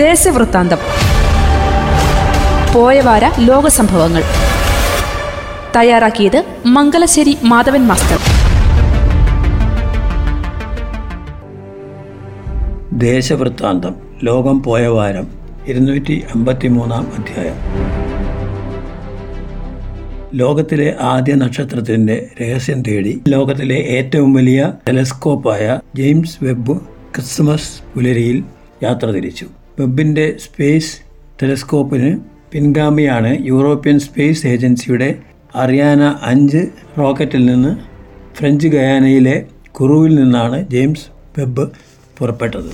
ദേശവൃത്താന്തം പോയവാര ലോക സംഭവങ്ങൾ തയ്യാറാക്കിയത് മംഗലശ്ശേരി മാധവൻ മാസ്റ്റർ. ദേശവൃത്താന്തം ലോകം പോയ വാരം ഇരുന്നൂറ്റി അമ്പത്തി മൂന്നാം അധ്യായം. ലോകത്തിലെ ആദ്യ നക്ഷത്രത്തിന്റെ രഹസ്യം തേടി ലോകത്തിലെ ഏറ്റവും വലിയ ടെലസ്കോപ്പായ ജെയിംസ് വെബ് ക്രിസ്മസ് പുലരിയിൽ യാത്ര തിരിച്ചു. വെബിന്റെ സ്പേസ് ടെലസ്കോപ്പിന് പിൻഗാമിയാണ് യൂറോപ്യൻ സ്പേസ് ഏജൻസിയുടെ അറിയാന അഞ്ച് റോക്കറ്റിൽ നിന്ന് ഫ്രഞ്ച് ഗയാനയിലെ കുറുവിൽ നിന്നാണ് ജെയിംസ് വെബ് പുറപ്പെട്ടത്.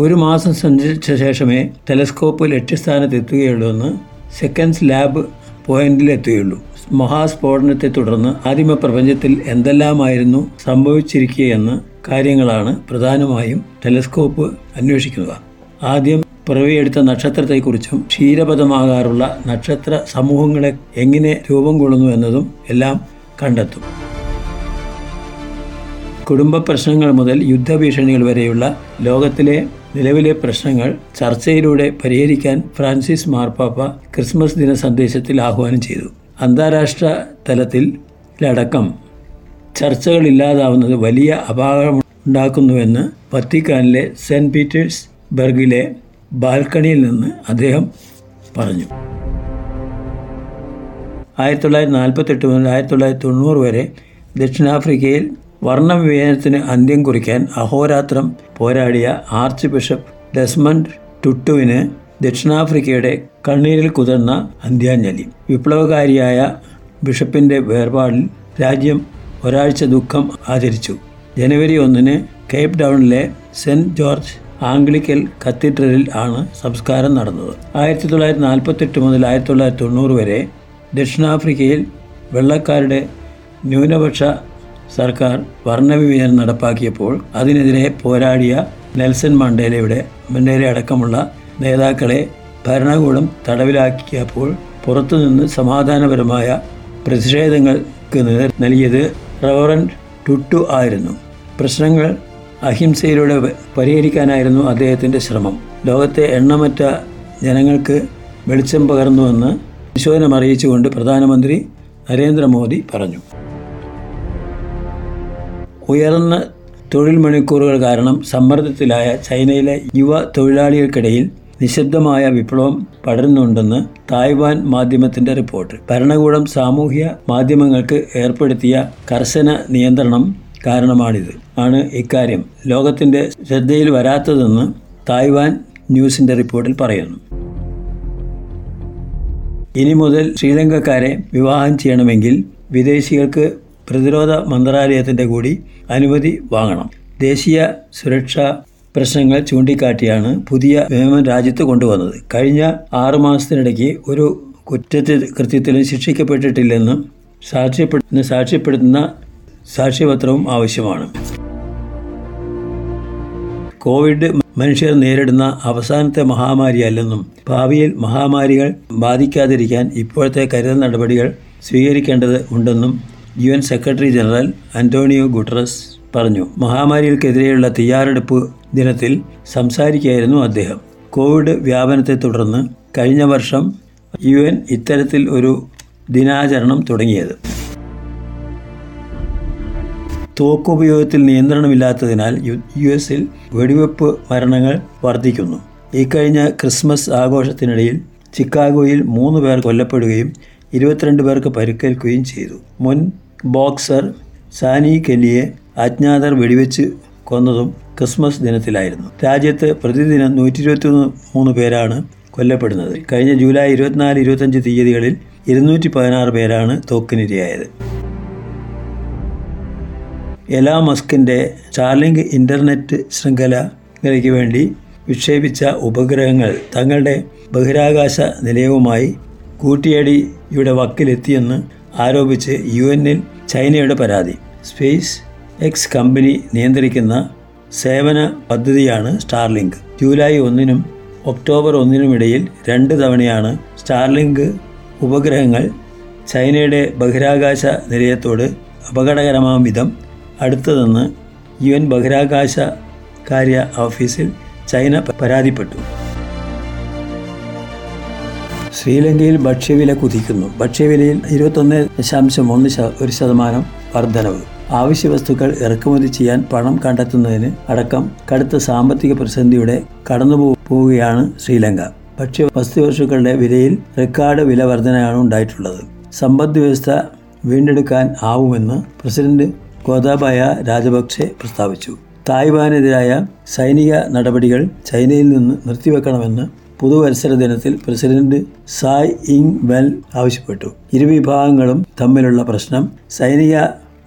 ഒരു മാസം സഞ്ചരിച്ച ശേഷമേ ടെലസ്കോപ്പ് ലക്ഷ്യസ്ഥാനത്ത് എത്തുകയുള്ളൂ എന്ന് സെക്കൻഡ്സ് ലാബ് പോയിന്റിലെത്തുകയുള്ളൂ. മഹാസ്ഫോടനത്തെ തുടർന്ന് ആദിമ പ്രപഞ്ചത്തിൽ എന്തെല്ലാമായിരുന്നു സംഭവിച്ചിരിക്കുകയെന്ന് കാര്യങ്ങളാണ് പ്രധാനമായും ടെലസ്കോപ്പ് അന്വേഷിക്കുക ആദ്യം പിറവിയെടുത്ത നക്ഷത്രത്തെക്കുറിച്ചും ക്ഷീരപഥമാകാറുള്ള നക്ഷത്ര സമൂഹങ്ങളെ എങ്ങനെ രൂപം കൊള്ളുന്നു എന്നതും എല്ലാം കണ്ടെത്തും. കുടുംബ പ്രശ്നങ്ങൾ മുതൽ യുദ്ധഭീഷണികൾ വരെയുള്ള ലോകത്തിലെ നിലവിലെ പ്രശ്നങ്ങൾ ചർച്ചയിലൂടെ പരിഹരിക്കാൻ ഫ്രാൻസിസ് മാർപ്പാപ്പ ക്രിസ്മസ് ദിന സന്ദേശത്തിൽ ആഹ്വാനം ചെയ്തു. അന്താരാഷ്ട്ര തലത്തിലടക്കം ചർച്ചകൾ ഇല്ലാതാവുന്നത് വലിയ അപാകമുണ്ടാക്കുന്നുവെന്ന് വത്തിക്കാനിലെ സെന്റ് പീറ്റേഴ്സ് ബർഗിലെ ബാൽക്കണിയിൽ നിന്ന് അദ്ദേഹം പറഞ്ഞു. ആയിരത്തി തൊള്ളായിരത്തി നാൽപ്പത്തെട്ട് മുതൽ ആയിരത്തി തൊള്ളായിരത്തി തൊണ്ണൂറ് വരെ ദക്ഷിണാഫ്രിക്കയിൽ വർണവിവേചനത്തിന് അന്ത്യം കുറിക്കാൻ അഹോരാത്രം പോരാടിയ ആർച്ച് ബിഷപ്പ് ഡെസ്മണ്ട് ടുട്ടുവിന് ദക്ഷിണാഫ്രിക്കയുടെ കണ്ണീരിൽ കുതിർന്ന അന്ത്യാഞ്ജലി. വിപ്ലവകാരിയായ ബിഷപ്പിന്റെ വേർപാടിൽ രാജ്യം ഒരാഴ്ച ദുഃഖം ആചരിച്ചു. ജനുവരി ഒന്നിന് കേപ്പ് ടൗണിലെ സെന്റ് ജോർജ് ആംഗ്ലിക്കൽ കത്തീഡ്രലിൽ ആണ് സംസ്കാരം നടന്നത്. ആയിരത്തി തൊള്ളായിരത്തി നാൽപ്പത്തെട്ട് മുതൽ ആയിരത്തി തൊള്ളായിരത്തി തൊണ്ണൂറ് വരെ ദക്ഷിണാഫ്രിക്കയിൽ വെള്ളക്കാരുടെ ന്യൂനപക്ഷ സർക്കാർ വർണവിവേചനം നടപ്പാക്കിയപ്പോൾ അതിനെതിരെ പോരാടിയ നെൽസൺ മണ്ടേലയുടെ മണ്ടേല അടക്കമുള്ള നേതാക്കളെ ഭരണകൂടം തടവിലാക്കിയപ്പോൾ പുറത്തുനിന്ന് സമാധാനപരമായ പ്രതിഷേധങ്ങൾക്ക് നൽകിയത് റവറൻ ടുട്ടു ആയിരുന്നു. പ്രശ്നങ്ങൾ അഹിംസയിലൂടെ പരിഹരിക്കാനായിരുന്നു അദ്ദേഹത്തിന്റെ ശ്രമം. ലോകത്തെ എണ്ണമറ്റ ജനങ്ങൾക്ക് വെളിച്ചം പകർന്നുവെന്ന് വിശോധനം അറിയിച്ചുകൊണ്ട് പ്രധാനമന്ത്രി നരേന്ദ്രമോദി പറഞ്ഞു. ഉയർന്ന തൊഴിൽ മണിക്കൂറുകൾ കാരണം സമ്മർദ്ദത്തിലായ ചൈനയിലെ യുവ തൊഴിലാളികൾക്കിടയിൽ നിശബ്ദമായ വിപ്ലവം പടരുന്നുണ്ടെന്ന് തായ്വാൻ മാധ്യമത്തിന്റെ റിപ്പോർട്ട്. ഭരണകൂടം സാമൂഹ്യ മാധ്യമങ്ങൾക്ക് ഏർപ്പെടുത്തിയ കർശന നിയന്ത്രണം കാരണമാണിത്. ആണ് ഇക്കാര്യം. ലോകത്തിന്റെ ശ്രദ്ധയിൽ വരാത്തതെന്ന് തായ്വാൻ ന്യൂസിന്റെ റിപ്പോർട്ടിൽ പറയുന്നു. ഇനി മുതൽ ശ്രീലങ്കക്കാരെ വിവാഹം ചെയ്യണമെങ്കിൽ വിദേശികൾക്ക് പ്രതിരോധ മന്ത്രാലയത്തിന്റെ കൂടി അനുമതി വാങ്ങണം. ദേശീയ സുരക്ഷാ പ്രശ്നങ്ങൾ ചൂണ്ടിക്കാട്ടിയാണ് പുതിയ നിയമം രാജ്യത്ത് കൊണ്ടുവന്നത്. കഴിഞ്ഞ ആറുമാസത്തിനിടയ്ക്ക് ഒരു കുറ്റത്തിൽ കൃത്യത്തിലും ശിക്ഷിക്കപ്പെട്ടിട്ടില്ലെന്നും സാക്ഷ്യപ്പെടുന്ന സാക്ഷ്യപ്പെടുത്തുന്ന സാക്ഷ്യപത്രവും ആവശ്യമാണ്. കോവിഡ് മനുഷ്യർ നേരിടുന്ന അവസാനത്തെ മഹാമാരിയല്ലെന്നും ഭാവിയിൽ മഹാമാരികൾ ബാധിക്കാതിരിക്കാൻ ഇപ്പോഴത്തെ കരുതൽ നടപടികൾ സ്വീകരിക്കേണ്ടത് ഉണ്ടെന്നും U N secretary general Antonio Guterres പറഞ്ഞു. മഹാമാരികൾക്കെതിരെയുള്ള തയ്യാറെടുപ്പ് ദിനത്തിൽ സംസാരിക്കുകയായിരുന്നു അദ്ദേഹം. കോവിഡ് വ്യാപനത്തെ തുടർന്ന് കഴിഞ്ഞ വർഷം യു എൻ ഇത്തരത്തിൽ ഒരു ദിനാചരണം തുടങ്ങിയത്. തോക്കുപയോഗത്തിൽ നിയന്ത്രണമില്ലാത്തതിനാൽ യു എസിൽ വെടിവെപ്പ് മരണങ്ങൾ വർദ്ധിക്കുന്നു. ഇക്കഴിഞ്ഞ ക്രിസ്മസ് ആഘോഷത്തിനിടയിൽ ചിക്കാഗോയിൽ മൂന്ന് പേർ കൊല്ലപ്പെടുകയും ഇരുപത്തിരണ്ട് പേർക്ക് പരിക്കേൽക്കുകയും ചെയ്തു. മുൻ ബോക്സർ സാനി കെല്ലിയെ അജ്ഞാതർ വെടിവെച്ച് കൊന്നതും ക്രിസ്മസ് ദിനത്തിലായിരുന്നു. രാജ്യത്ത് പ്രതിദിനം നൂറ്റി ഇരുപത്തി മൂന്ന് പേരാണ് കൊല്ലപ്പെടുന്നത്. കഴിഞ്ഞ ജൂലൈ ഇരുപത്തിനാല് ഇരുപത്തഞ്ച് തീയതികളിൽ ഇരുന്നൂറ്റി പതിനാറ് പേരാണ് തോക്കിനിരയായത്. എലാ മസ്കിന്റെ സ്റ്റാർലിങ്ക് ഇന്റർനെറ്റ് ശൃംഖലയ്ക്ക് വേണ്ടി വിക്ഷേപിച്ച ഉപഗ്രഹങ്ങൾ തങ്ങളുടെ ബഹിരാകാശ നിലയവുമായി കൂട്ടിയടിയുടെ വക്കിലെത്തിയെന്ന് ആരോപിച്ച് യു എന്നിൽ ചൈനയുടെ പരാതി. സ്പേസ് എക്സ് കമ്പനി നിയന്ത്രിക്കുന്ന സേവന പദ്ധതിയാണ് സ്റ്റാർലിങ്ക്. ജൂലൈ ഒന്നിനും ഒക്ടോബർ ഒന്നിനുമിടയിൽ രണ്ട് തവണയാണ് സ്റ്റാർലിങ്ക് ഉപഗ്രഹങ്ങൾ ചൈനയുടെ ബഹിരാകാശ നിലയത്തോട് അപകടകരമാം വിധം അടുത്തതെന്ന് യു എൻ ബഹിരാകാശ കാര്യ ഓഫീസിൽ ചൈന പരാതിപ്പെട്ടു. ശ്രീലങ്കയിൽ ഭക്ഷ്യവില കുതിക്കുന്നു. ഭക്ഷ്യവിലയിൽ ഇരുപത്തൊന്ന് ദശാംശം ഒന്ന് ഒരു ശതമാനം വർധനവ്. ആവശ്യ വസ്തുക്കൾ ഇറക്കുമതി ചെയ്യാൻ പണം കണ്ടെത്തുന്നതിന് അടക്കം കടുത്ത സാമ്പത്തിക പ്രതിസന്ധിയുടെ കടന്നു പോവുകയാണ് ശ്രീലങ്ക. ഭക്ഷ്യ വസ്തുവസ്തുക്കളുടെ വിലയിൽ റെക്കോർഡ് വില വർധനയാണ് ഉണ്ടായിട്ടുള്ളത്. സമ്പദ് വ്യവസ്ഥ വീണ്ടെടുക്കാൻ ആവുമെന്ന് പ്രസിഡന്റ് ഗോതാബായ രാജപക്സെ പ്രസ്താവിച്ചു. തായ്വാനെതിരായ സൈനിക നടപടികൾ ചൈനയിൽ നിന്ന് നിർത്തിവെക്കണമെന്ന് പുതുവത്സര ദിനത്തിൽ പ്രസിഡന്റ് സായ് ഇങ് വെൽ ആവശ്യപ്പെട്ടു. ഇരുവിഭാഗങ്ങളും തമ്മിലുള്ള പ്രശ്നം സൈനിക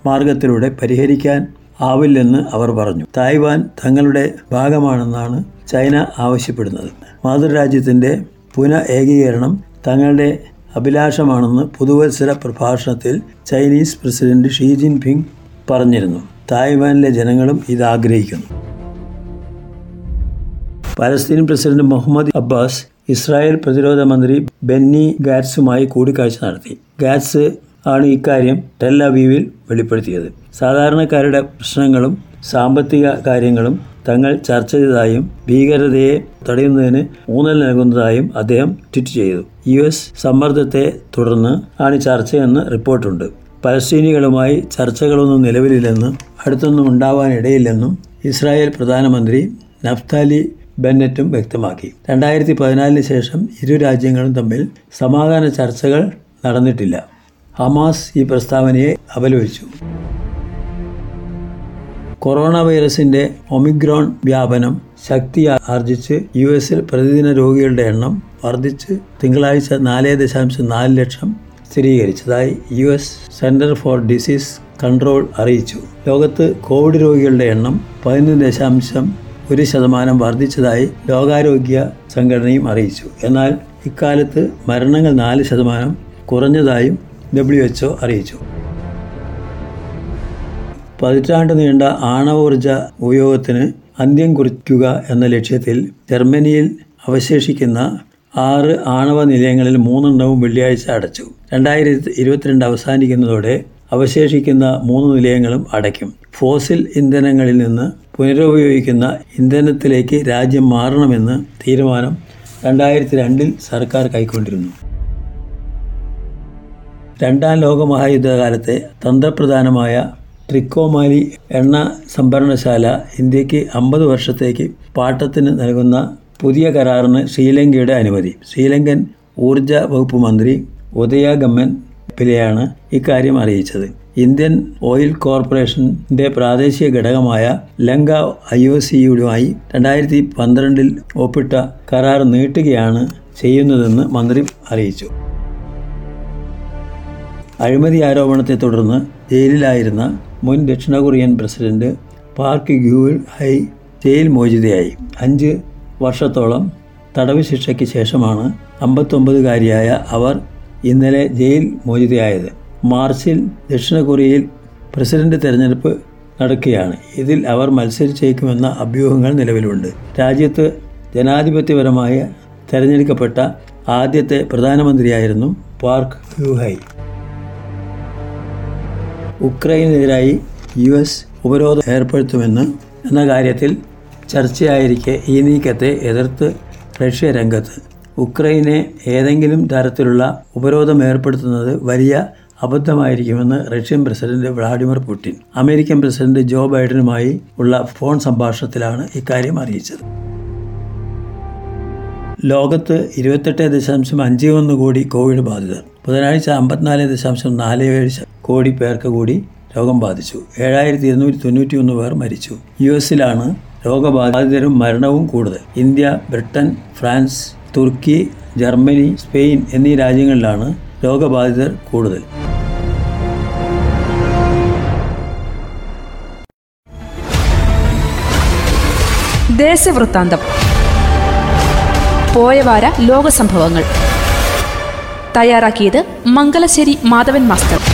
മാർഗത്തിലൂടെ പരിഹരിക്കാൻ ആവില്ലെന്ന് അവർ പറഞ്ഞു. തായ്വാൻ തങ്ങളുടെ ഭാഗമാണെന്നാണ് ചൈന ആവശ്യപ്പെടുന്നത്. മാതൃരാജ്യത്തിന്റെ പുന ഏകീകരണം തങ്ങളുടെ അഭിലാഷമാണെന്ന് പുതുവത്സര പ്രഭാഷണത്തിൽ ചൈനീസ് പ്രസിഡന്റ് ഷീ ജിൻപിങ് പറഞ്ഞിരുന്നു. തായ്വാനിലെ ജനങ്ങളും ഇത് ആഗ്രഹിക്കുന്നു. Palestine president Muhammad Abbas Israel പ്രതിരോധ മന്ത്രി ബെന്നി ഗാറ്റ്സുമായി കൂടിക്കാഴ്ച നടത്തി. ഗാറ്റ്സ് ആണ് ഇക്കാര്യം ടെൽ അവീവിൽ വെളിപ്പെടുത്തിയത്. സാധാരണക്കാരുടെ പ്രശ്നങ്ങളും സാമ്പത്തിക കാര്യങ്ങളും തങ്ങൾ ചർച്ച ചെയ്തതായും ഭീകരതയെ തടയുന്നതിന് ഊന്നൽ നൽകുന്നതായും അദ്ദേഹം ട്വീറ്റ് ചെയ്തു. യു എസ് സമ്മർദ്ദത്തെ തുടർന്ന് ആണ് ചർച്ചയെന്ന് റിപ്പോർട്ടുണ്ട്. പലസ്തീനികളുമായി ചർച്ചകളൊന്നും നിലവിലില്ലെന്നും അടുത്തൊന്നും ഉണ്ടാവാനിടയില്ലെന്നും ഇസ്രായേൽ പ്രധാനമന്ത്രി നഫ്താലി ബെന്നറ്റും വ്യക്തമാക്കി. രണ്ടായിരത്തി പതിനാലിന് ശേഷം ഇരു രാജ്യങ്ങളും തമ്മിൽ സമാധാന ചർച്ചകൾ നടന്നിട്ടില്ല. ഹമാസ് ഈ പ്രസ്താവനയെ അപലപിച്ചു. കൊറോണ വൈറസിന്റെ ഒമിക്രോൺ വ്യാപനം ശക്തി ആർജിച്ച് യു എസിൽ പ്രതിദിന രോഗികളുടെ എണ്ണം വർദ്ധിച്ച് തിങ്കളാഴ്ച നാല് ദശാംശം നാല് ലക്ഷം സ്ഥിരീകരിച്ചതായി U S center for disease control അറിയിച്ചു. ലോകത്ത് കോവിഡ് രോഗികളുടെ എണ്ണം പതിനൊന്ന് ദശാംശം ഒരു ശതമാനം വർദ്ധിച്ചതായി ലോകാരോഗ്യ സംഘടനയും അറിയിച്ചു. എന്നാൽ ഇക്കാലത്ത് മരണങ്ങൾ നാല് ശതമാനം കുറഞ്ഞതായും ഡബ്ല്യു എച്ച്ഒ അറിയിച്ചു. പതിറ്റാണ്ട് നീണ്ട ആണവോർജ ഉപയോഗത്തിന് അന്ത്യം കുറിക്കുക എന്ന ലക്ഷ്യത്തിൽ ജർമ്മനിയിൽ അവശേഷിക്കുന്ന ആറ് ആണവ നിലയങ്ങളിൽ മൂന്നെണ്ണവും വെള്ളിയാഴ്ച അടച്ചു. രണ്ടായിരത്തി ഇരുപത്തിരണ്ട് അവസാനിക്കുന്നതോടെ അവശേഷിക്കുന്ന മൂന്ന് നിലയങ്ങളും അടയ്ക്കും. ഫോസിൽ ഇന്ധനങ്ങളിൽ നിന്ന് പുനരുപയോഗിക്കുന്ന ഇന്ധനത്തിലേക്ക് രാജ്യം മാറണമെന്ന് തീരുമാനം രണ്ടായിരത്തി രണ്ടിൽ സർക്കാർ കൈക്കൊണ്ടിരുന്നു. രണ്ടാം ലോകമഹായുദ്ധകാലത്തെ തന്ത്രപ്രധാനമായ ട്രിക്കോമാലി എണ്ണ സംഭരണശാല ഇന്ത്യയ്ക്ക് അമ്പത് വർഷത്തേക്ക് പാട്ടത്തിന് നൽകുന്ന പുതിയ കരാറിന് ശ്രീലങ്കയുടെ അനുമതി. ശ്രീലങ്കൻ ഊർജ വകുപ്പ് മന്ത്രി ഉദയ ഗമ്മൻ പിലെയാണ് ഇക്കാര്യം അറിയിച്ചത്. ഇന്ത്യൻ ഓയിൽ കോർപ്പറേഷന്റെ പ്രാദേശിക ഘടകമായ ലങ്ക ഐ ഒ സിയുമായി രണ്ടായിരത്തി പന്ത്രണ്ടിൽ ഒപ്പിട്ട കരാർ നീട്ടുകയാണ് ചെയ്യുന്നതെന്ന് മന്ത്രി അറിയിച്ചു. അഴിമതി ആരോപണത്തെ തുടർന്ന് ജയിലിലായിരുന്ന മുൻ ദക്ഷിണ കൊറിയൻ പ്രസിഡന്റ് പാർക്ക് ഗ്യൂൾ ഹൈ ജയിൽ മോചിതയായി. അഞ്ച് വർഷത്തോളം തടവ് ശിക്ഷയ്ക്ക് ശേഷമാണ് അമ്പത്തൊമ്പതുകാരിയായ അവർ ഇന്നലെ ജയിൽ മോചിതയായത്. മാർച്ചിൽ ദക്ഷിണ കൊറിയയിൽ പ്രസിഡന്റ് തെരഞ്ഞെടുപ്പ് നടക്കുകയാണ്. ഇതിൽ അവർ മത്സരിച്ചേക്കുമെന്ന അഭ്യൂഹങ്ങൾ നിലവിലുണ്ട്. രാജ്യത്ത് ജനാധിപത്യപരമായ തെരഞ്ഞെടുക്കപ്പെട്ട ആദ്യത്തെ പ്രധാനമന്ത്രിയായിരുന്നു പാർക്ക് ഹ്യൂഹൈ. ഉക്രൈനെതിരായി യു എസ് ഉപരോധം ഏർപ്പെടുത്തുമെന്ന് എന്ന കാര്യത്തിൽ ചർച്ചയായിരിക്കെ ഈ നീക്കത്തെ എതിർത്ത് റഷ്യ രംഗത്ത്. ഉക്രൈനെ ഏതെങ്കിലും തരത്തിലുള്ള ഉപരോധം ഏർപ്പെടുത്തുന്നത് വലിയ അബദ്ധമായിരിക്കുമെന്ന് Russian president Vladimir Putin American president Joe ബൈഡനുമായി ഉള്ള ഫോൺ സംഭാഷണത്തിലാണ് ഇക്കാര്യം അറിയിച്ചത്. ലോകത്ത് ഇരുപത്തെട്ട് ദശാംശം അഞ്ച് ഒന്ന് കോടി കോവിഡ് ബാധിതർ ബുധനാഴ്ച അമ്പത്തിനാല് ദശാംശം നാല് ഏഴ് കോടി പേർക്ക് കൂടി രോഗം ബാധിച്ചു ഏഴായിരത്തി ഇരുന്നൂറ്റി തൊണ്ണൂറ്റി ഒന്ന് പേർ മരിച്ചു. യു എസിലാണ് രോഗബാധിതരും മരണവും കൂടുതൽ. India Britain France Turkey Germany Spain എന്നീ രാജ്യങ്ങളിലാണ് രോഗബാധിതർ കൂടുതൽ. പോയവാര ലോക സംഭവങ്ങൾ തയ്യാറാക്കിയത് മംഗലശ്ശേരി മാധവൻ മാസ്റ്റർ.